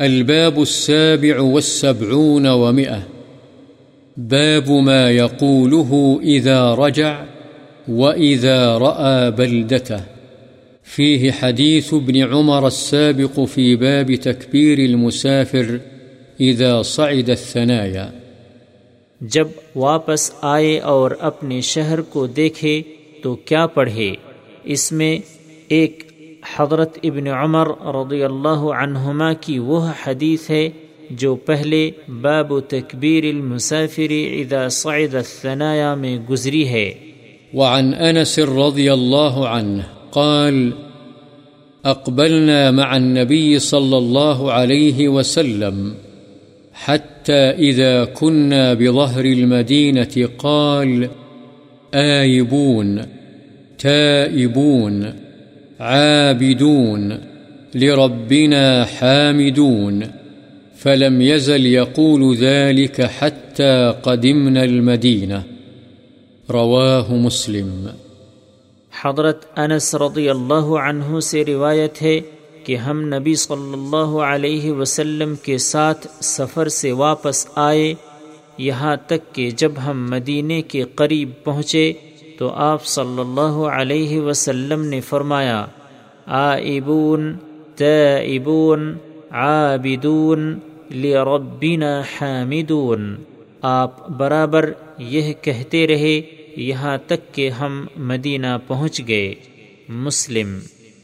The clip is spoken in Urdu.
الباب السابع والسبعون ومئة. باب ما يقوله إذا رجع وإذا رأى بلدته. فيه حديث ابن عمر السابق في باب تكبير المسافر إذا صعد الثنايا. جب واپس آئے اور اپنے شہر کو دیکھے تو کیا پڑھے؟ اس میں ایک حضرت ابن عمر رضی اللہ عنہما کی وہ حدیث ہے جو پہلے باب تکبیر المسافر اذا صعد الثنايا میں گزری ہے۔ وعن أنس رضي الله عنه قال أقبلنا مع النبي صلى الله عليه وسلم حتى إذا كنا بظهر المدينة قال آيبون تائبون۔ عابدون، لربنا حامدون. فلم يزل يقول ذلك حتى قدمنا المدينة. رواه مسلم. حضرت انس رضی اللہ عنہ سے روایت ہے کہ ہم نبی صلی اللہ علیہ وسلم کے ساتھ سفر سے واپس آئے، یہاں تک کہ جب ہم مدینے کے قریب پہنچے تو آپ صلی اللہ علیہ وسلم نے فرمایا، آئبون، تائبون، عابدون، لربنا حامدون۔ آپ برابر یہ کہتے رہے، یہاں تک کہ ہم مدینہ پہنچ گئے۔ مسلم